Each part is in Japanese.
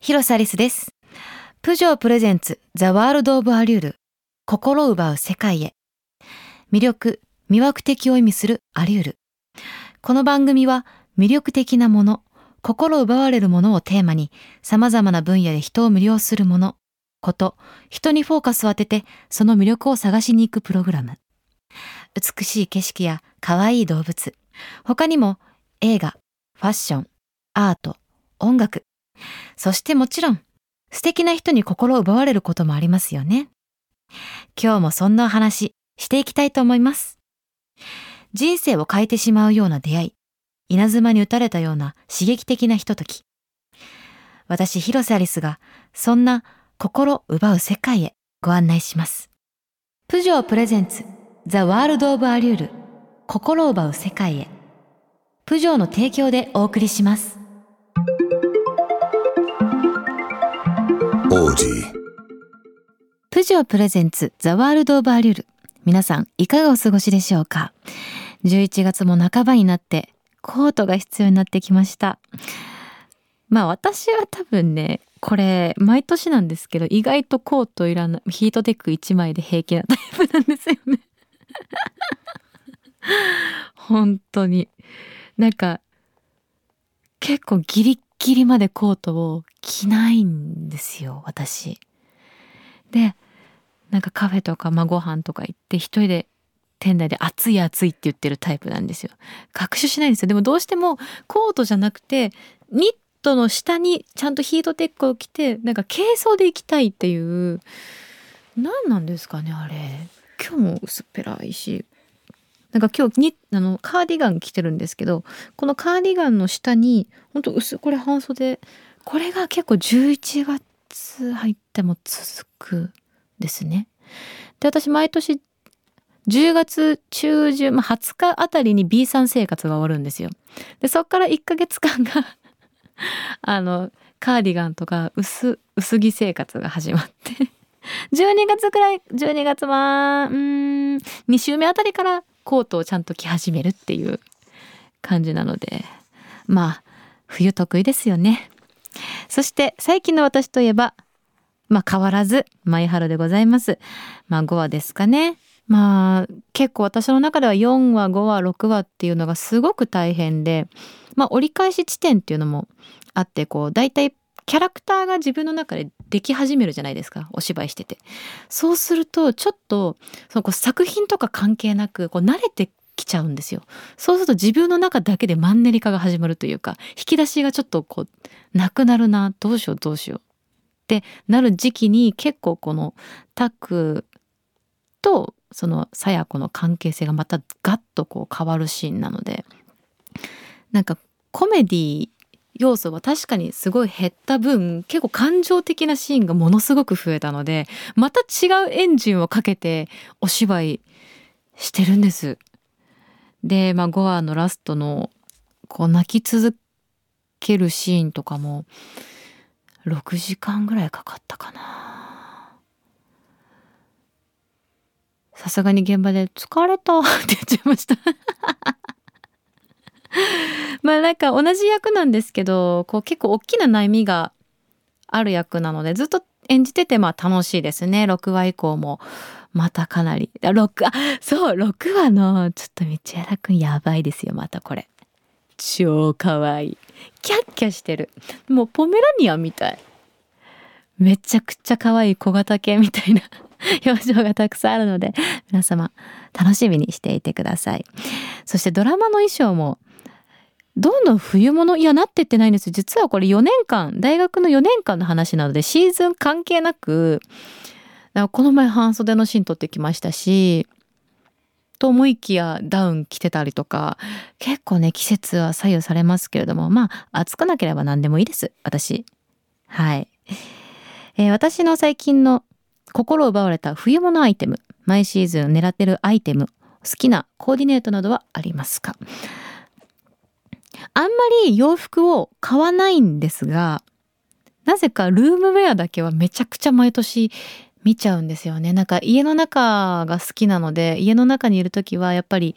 広瀬アリスです。プジョープレゼンツザワールドオブアリュール。心奪う世界へ。魅力魅惑的を意味するアリュール。この番組は魅力的なもの心奪われるものをテーマに様々な分野で人を魅了するものこと人にフォーカスを当ててその魅力を探しに行くプログラム。美しい景色や可愛い動物。他にも映画ファッションアート音楽そしてもちろん素敵な人に心奪われることもありますよね。今日もそんなお話していきたいと思います。人生を変えてしまうような出会い、稲妻に打たれたような刺激的なひととき。私、広瀬アリスがそんな心奪う世界へご案内します。プジョープレゼンツザワールドオブアリュール心奪う世界へ。プジョーの提供でお送りします。プジョープレゼンツザワールドオブアリュール。皆さんいかがお過ごしでしょうか？11月も半ばになってコートが必要になってきました。まあ私は多分ねこれ毎年なんですけど意外とコートいらないヒートテック1枚で平気なタイプなんですよね。本当に。なんか結構ギリッギリまでコートを着ないんですよ私でなんかカフェとか、まあ、ご飯とか行って一人で店内で暑い暑いって言ってるタイプなんですよ。学習しないんですよ。でもどうしてもコートじゃなくてニットの下にちゃんとヒートテックを着てなんか軽装で行きたいっていう何なんですかねあれ。今日も薄っぺらいし。なんか今日にあのカーディガン着てるんですけどこのカーディガンの下にほんと薄これ半袖これが結構11月入っても続くですね。で私毎年10月中旬、まあ、20日あたりに B さん生活が終わるんですよ。でそっから1ヶ月間が あのカーディガンとか薄薄着生活が始まって12月くらい12月はうん2週目あたりからコートをちゃんと着始めるっていう感じなのでまあ冬得意ですよね。そして最近の私といえばまあ変わらず、マイハルでございます。まあ5話ですかね。まあ結構私の中では4話、5話、6話っていうのがすごく大変で、まあ折り返し地点っていうのもあって、こう大体キャラクターが自分の中ででき始めるじゃないですか。お芝居してて。そうするとちょっとそのこう作品とか関係なくこう慣れてきちゃうんですよ。そうすると自分の中だけでマンネリ化が始まるというか、引き出しがちょっとこうなくなるな、どうしようどうしよう。ってなる時期に結構このタクとそのさや子の関係性がまたガッとこう変わるシーンなのでなんかコメディ要素は確かにすごい減った分結構感情的なシーンがものすごく増えたのでまた違うエンジンをかけてお芝居してるんです。で、まあ、5話のラストのこう泣き続けるシーンとかも6時間ぐらいかかったかなさすがに現場で「疲れた」って言っちゃいました まあなんか同じ役なんですけどこう結構大きな悩みがある役なのでずっと演じててまあ楽しいですね。6話以降も。またかなり。6あそう6話のちょっと道枝くんやばいですよ。またこれ。超可愛いキャッキャしてる。もうポメラニアみたい。めちゃくちゃ可愛い小型犬みたいな 表情がたくさんあるので皆様楽しみにしていてください。そしてドラマの衣装もどんどん冬物いやなってってないんです実はこれ4年間大学の4年間の話なのでシーズン関係なくこの前半袖のシーン撮ってきましたしと思いきやダウン着てたりとか結構ね季節は左右されますけれどもまあ暑くなければ何でもいいです。私。はい、えー私の最近の心を奪われた冬物アイテム毎シーズン狙ってるアイテム好きなコーディネートなどはありますか？あんまり洋服を買わないんですがなぜかルームウェアだけはめちゃくちゃ毎年見ちゃうんですよね。なんか家の中が好きなので家の中にいる時はやっぱり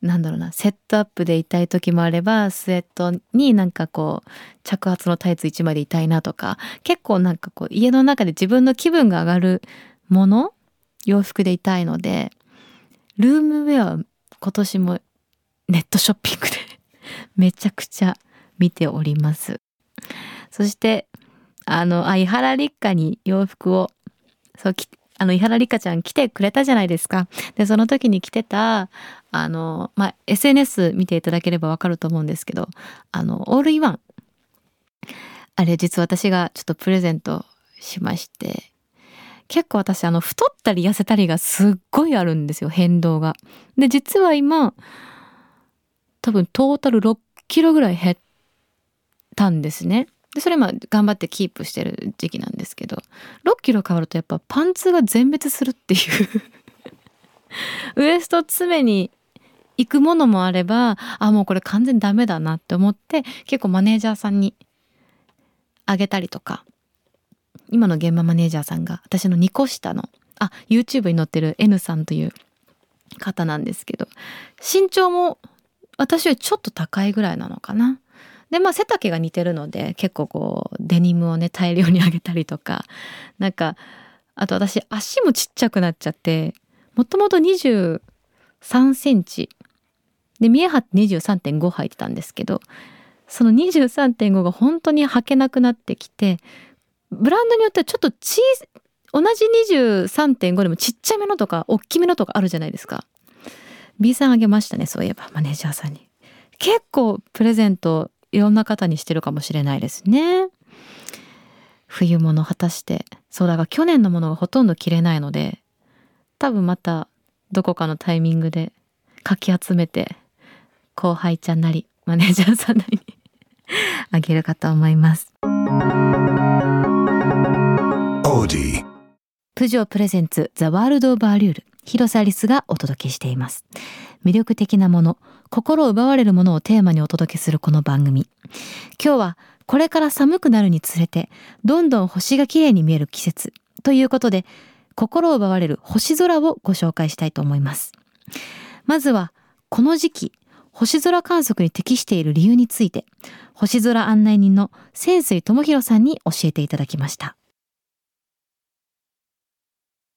なんだろうなセットアップでいたい時もあればスウェットになんかこう着圧のタイツ1枚でいたいなとか結構なんかこう家の中で自分の気分が上がるもの洋服でいたいのでルームウェア今年もネットショッピングで めちゃくちゃ見ておりますそしてあのあ伊原立花に洋服をそうあの、伊原里香ちゃん来てくれたじゃないですか。で、その時に着てた、あの、まあ、SNS 見ていただければわかると思うんですけど、あの、オールインワン。あれ、実は私がちょっとプレゼントしまして、結構私、あの、太ったり痩せたりがすっごいあるんですよ、変動が。で、実は今、多分トータル6キロぐらい減ったんですね。でそれ今頑張ってキープしてる時期なんですけど。6キロ変わるとやっぱパンツが全滅するっていう。ウエスト詰めに行くものもあればあもうこれ完全ダメだなって思って結構マネージャーさんにあげたりとか。今の現場マネージャーさんが私の2個下のあ YouTube に載ってる N さんという方なんですけど。身長も私よりちょっと高いぐらいなのかな。でまあ背丈が似てるので結構こうデニムをね大量にあげたりとか。なんかあと私足もちっちゃくなっちゃってもともと23センチ。で見え張って23.5履いてたんですけどその23.5が本当に履けなくなってきてブランドによってはちょっと小同じ23.5でもちっちゃめのとか大きめのとかあるじゃないですか。B さんあげましたねそういえばマネージャーさんに結構プレゼントいろんな方にしてるかもしれないですね。冬物果たしてそうだから去年のものがほとんど着れないので多分またどこかのタイミングでかき集めて後輩ちゃんなりマネージャーさんなりにあげるかと思います。プジョープレゼンツザワールドオブアリュール広瀬アリスがお届けしています。魅力的なもの、心を奪われるものをテーマにお届けするこの番組。今日はこれから寒くなるにつれて、どんどん星が綺麗に見える季節ということで、心を奪われる星空をご紹介したいと思います。まずは、この時期、星空観測に適している理由について、星空案内人の潜水智弘さんに教えていただきました。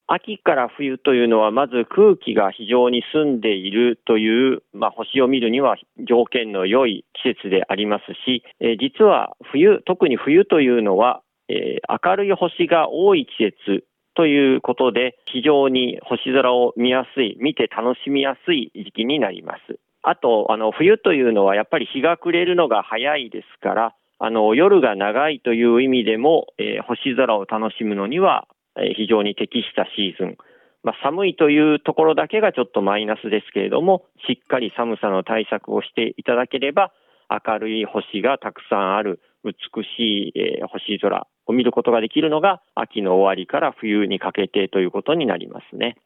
秋から冬というのは、まず空気が非常に澄んでいるという、まあ、星を見るには条件の良い季節でありますし、えー、実は冬、特に冬というのは、えー、明るい星が多い季節ということで、非常に星空を見やすい、見て楽しみやすい時期になります。あと、あの、冬というのはやっぱり日が暮れるのが早いですから、あの、夜が長いという意味でも、えー、星空を楽しむのには非常に適したシーズン。まあ、寒いというところだけがちょっとマイナスですけれども、しっかり寒さの対策をしていただければ、明るい星がたくさんある美しい、え星空を見ることができるのが秋の終わりから冬にかけてということになりますね。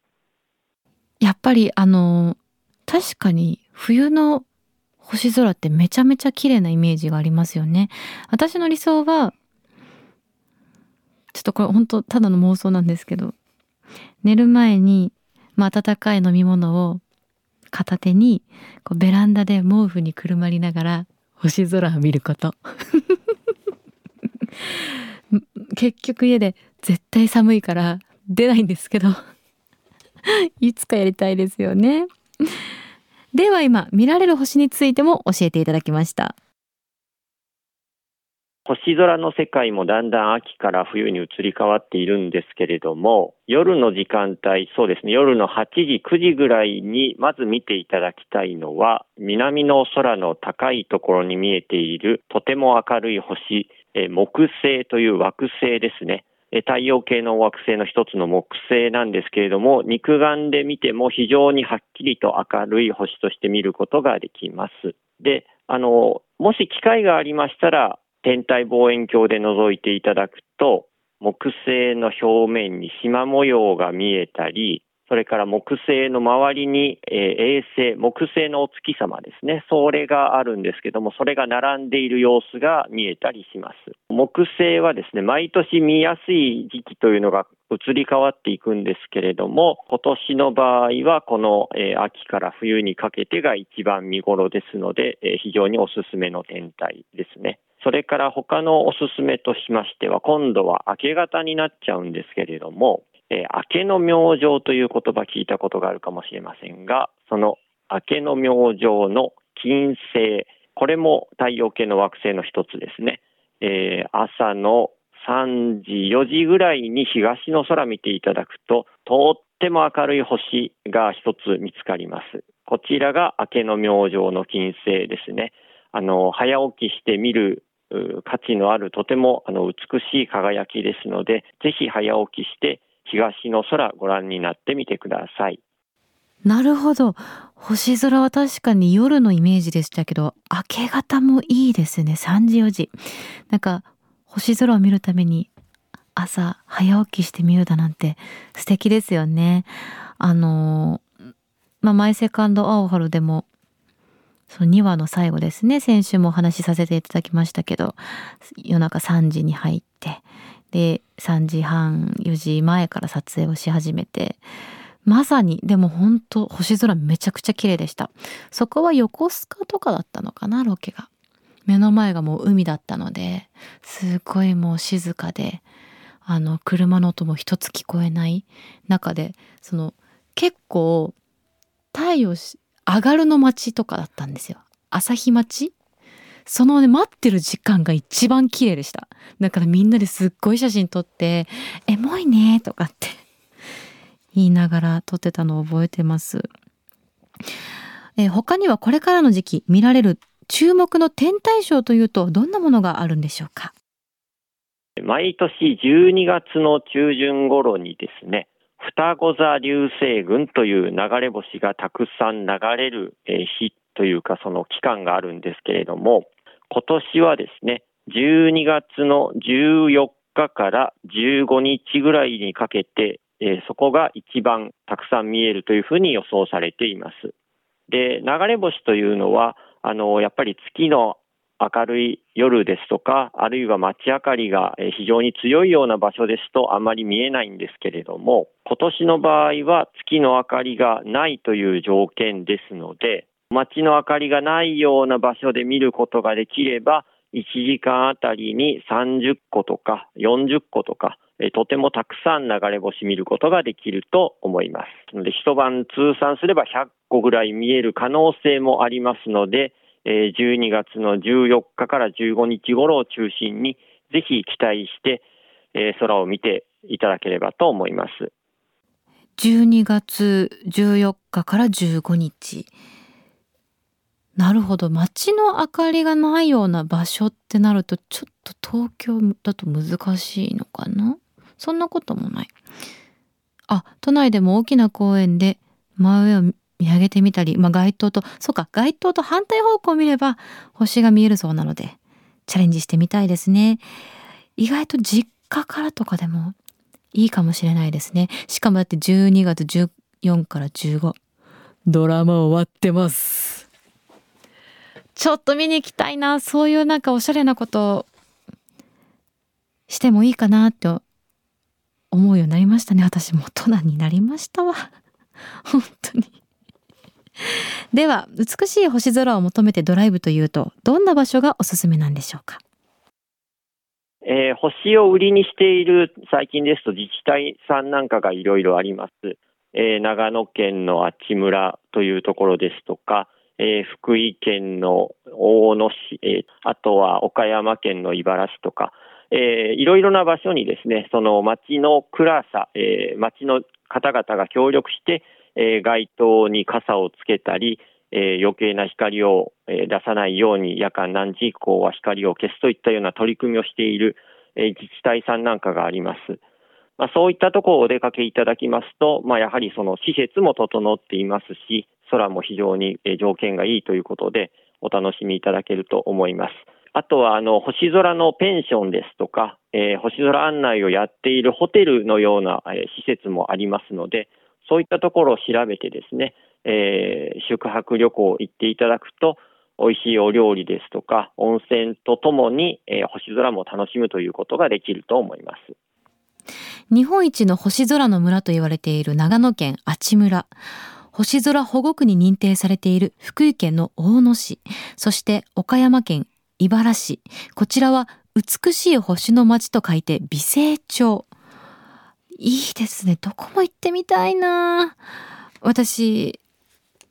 やっぱりあの確かに冬の星空ってめちゃめちゃ綺麗なイメージがありますよね。私の理想はちょっとこれ本当ただの妄想なんですけど寝る前に、まあ、温かい飲み物を片手にこうベランダで毛布にくるまりながら星空を見ること。結局家で絶対寒いから出ないんですけどいつかやりたいですよね。では今見られる星についても教えていただきました。星空の世界もだんだん秋から冬に移り変わっているんですけれども、夜の時間帯、そうですね、夜の8時、9時ぐらいにまず見ていただきたいのは、南の空の高いところに見えているとても明るい星、え木星という惑星ですね。太陽系の惑星の一つの木星なんですけれども、肉眼で見ても非常にはっきりと明るい星として見ることができます。で、あの、もし機会がありましたら、天体望遠鏡で覗いていただくと、木星の表面に縞模様が見えたり、それから木星の周りに、え、衛星、木星のお月様ですね。それがあるんですけども、それが並んでいる様子が見えたりします。木星はですね、毎年見やすい時期というのが移り変わっていくんですけれども、今年の場合はこの、え、秋から冬にかけてが一番見頃ですので、え、非常におすすめの天体ですね。それから他のおすすめとしましては、今度は明け方になっちゃうんですけれども、えー、明けの明星という言葉聞いたことがあるかもしれませんが、その明けの明星の金星、これも太陽系の惑星の一つですね。えー、朝の3時、4時ぐらいに東の空見ていただくと、とっても明るい星が一つ見つかります。こちらが明けの明星の金星ですね。あの、早起きして見る価値のあるとてもあの美しい輝きですので、ぜひ早起きして東の空ご覧になってみてください。なるほど。星空は確かに夜のイメージでしたけど、明け方もいいですね。3時4時。なんか星空を見るために朝早起きしてみるだなんて素敵ですよね。あのまあ、マイセカンドアオハルでもその2話の最後ですね。先週もお話しさせていただきましたけど夜中3時に入ってで3時半4時前から撮影をし始めてまさにでも本当星空めちゃくちゃ綺麗でした。そこは横須賀とかだったのかなロケが。目の前がもう海だったのですごいもう静かであの車の音も一つ聞こえない中でその結構太陽上がるの街とかだったんですよ。朝日町そのね待ってる時間が一番綺麗でした。だからみんなですっごい写真撮って「エモいね」とかって。言いながら撮ってたのを覚えてます。え他にはこれからの時期見られる注目の天体ショーというとどんなものがあるんでしょうか？毎年12月の中旬頃にですね双子座流星群という流れ星がたくさん流れる日というかその期間があるんですけれども今年はですね12月の14日から15日ぐらいにかけて、え、そこが一番たくさん見えるというふうに予想されています。で、流れ星というのは、あの、やっぱり月の明るい夜ですとか、あるいは街明かりが非常に強いような場所ですとあまり見えないんですけれども、今年の場合は月の明かりがないという条件ですので、街の明かりがないような場所で見ることができれば、1時間あたりに30個とか40個とか、とてもたくさん流れ星見ることができると思います。で一晩通算すれば100個ぐらい見える可能性もありますので、12月の14日から15日頃を中心に、ぜひ期待して、空を見ていただければと思います。12月14日から15日。なるほど。街の明かりがないような場所ってなると、ちょっと東京だと難しいのかな？そんなこともない。あ、都内でも大きな公園で真上を見上げてみたり、まあ、街灯と、そうか、街灯と反対方向を見れば星が見えるそうなので、チャレンジしてみたいですね。意外と実家からとかでもいいかもしれないですね。しかもだって12月14から15。ドラマ終わってます。ちょっと見に行きたいな。そういうなんかおしゃれなことをしてもいいかなって思うようになりましたね。私も大人になりましたわ。本当に。では美しい星空を求めてドライブというとどんな場所がおすすめなんでしょうか？えー、星を売りにしている最近ですと自治体さんなんかがいろいろあります、えー、長野県の阿智村というところですとか、えー、福井県の大野市、えあとは岡山県の井原市とか、えいろいろな場所にですねその町の暗さ、え町の方々が協力してえー、街灯に傘をつけたり、えー、余計な光を、え、出さないように夜間何時以降は光を消すといったような取り組みをしている、え、自治体さんなんかがあります。まあ、そういったところをお出かけいただきますと、まあ、やはりその施設も整っていますし、空も非常に条件がいいということで、お楽しみいただけると思います。あとは、あの、星空のペンションですとか、えー、星空案内をやっているホテルのような、えー、施設もありますので、そういったところを調べてですね、えー、宿泊旅行行っていただくと、美味しいお料理ですとか、温泉とともに、えー、星空も楽しむということができると思います。日本一の星空の村と言われている長野県阿智村。星空保護区に認定されている福井県の大野市。そして岡山県井原市。こちらは美しい星の町と書いて美星町。いいですね。どこも行ってみたいな私、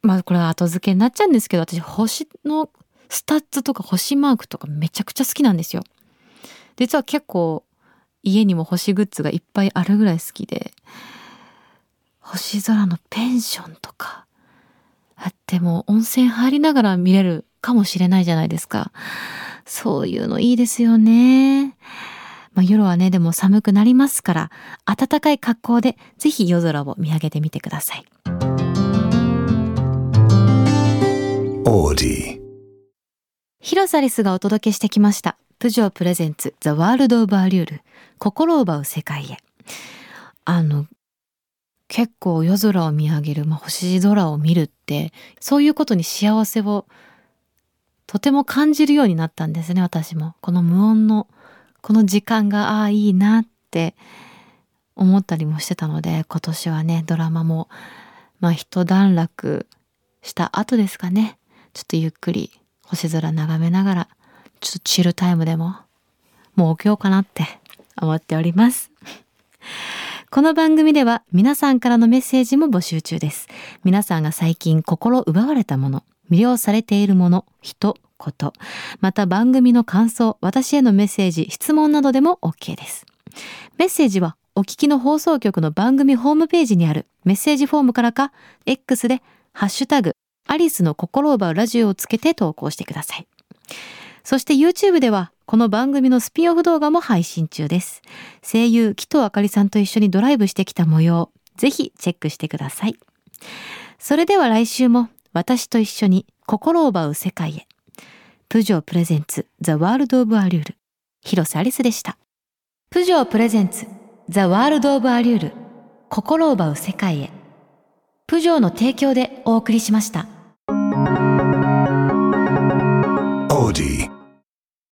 まあこれは後付けになっちゃうんですけど、私星のスタッズとか星マークとかめちゃくちゃ好きなんですよ。実は結構家にも星グッズがいっぱいあるぐらい好きで、星空のペンションとか、あっても温泉入りながら見れるかもしれないじゃないですか。そういうのいいですよね。まあ、夜はね、でも寒くなりますから、暖かい格好でぜひ夜空を見上げてみてください。オーディ広サリスがお届けしてきました。プジョープレゼンツザワールドオブアリュール心を奪う世界へ。あの、結構夜空を見上げる、まあ、星空を見るって、そういうことに幸せをとても感じるようになったんですね、私も。この無音の、この時間が、ああ、いいなって思ったりもしてたので、今年はね、ドラマも、まあ一段落した後ですかね。ちょっとゆっくり星空眺めながら、ちょっとチルタイムでも、もう起きようかなって思っております。この番組では皆さんからのメッセージも募集中です。皆さんが最近心奪われたもの、魅了されているもの、人、こと、また番組の感想、私へのメッセージ、質問などでも OK です。メッセージはお聞きの放送局の番組ホームページにあるメッセージフォームからか、X でハッシュタグ、アリスの心を奪うラジオをつけて投稿してください。そして YouTube ではこの番組のスピンオフ動画も配信中です。声優、木戸あかりさんと一緒にドライブしてきた模様、ぜひチェックしてください。それでは来週も私と一緒に心を奪う世界へ。プジョープレゼンツザワールドオブアリュール。広瀬アリスでした。プジョープレゼンツザワールドオブアリュール。心を奪う世界へ。プジョーの提供でお送りしました。オーディ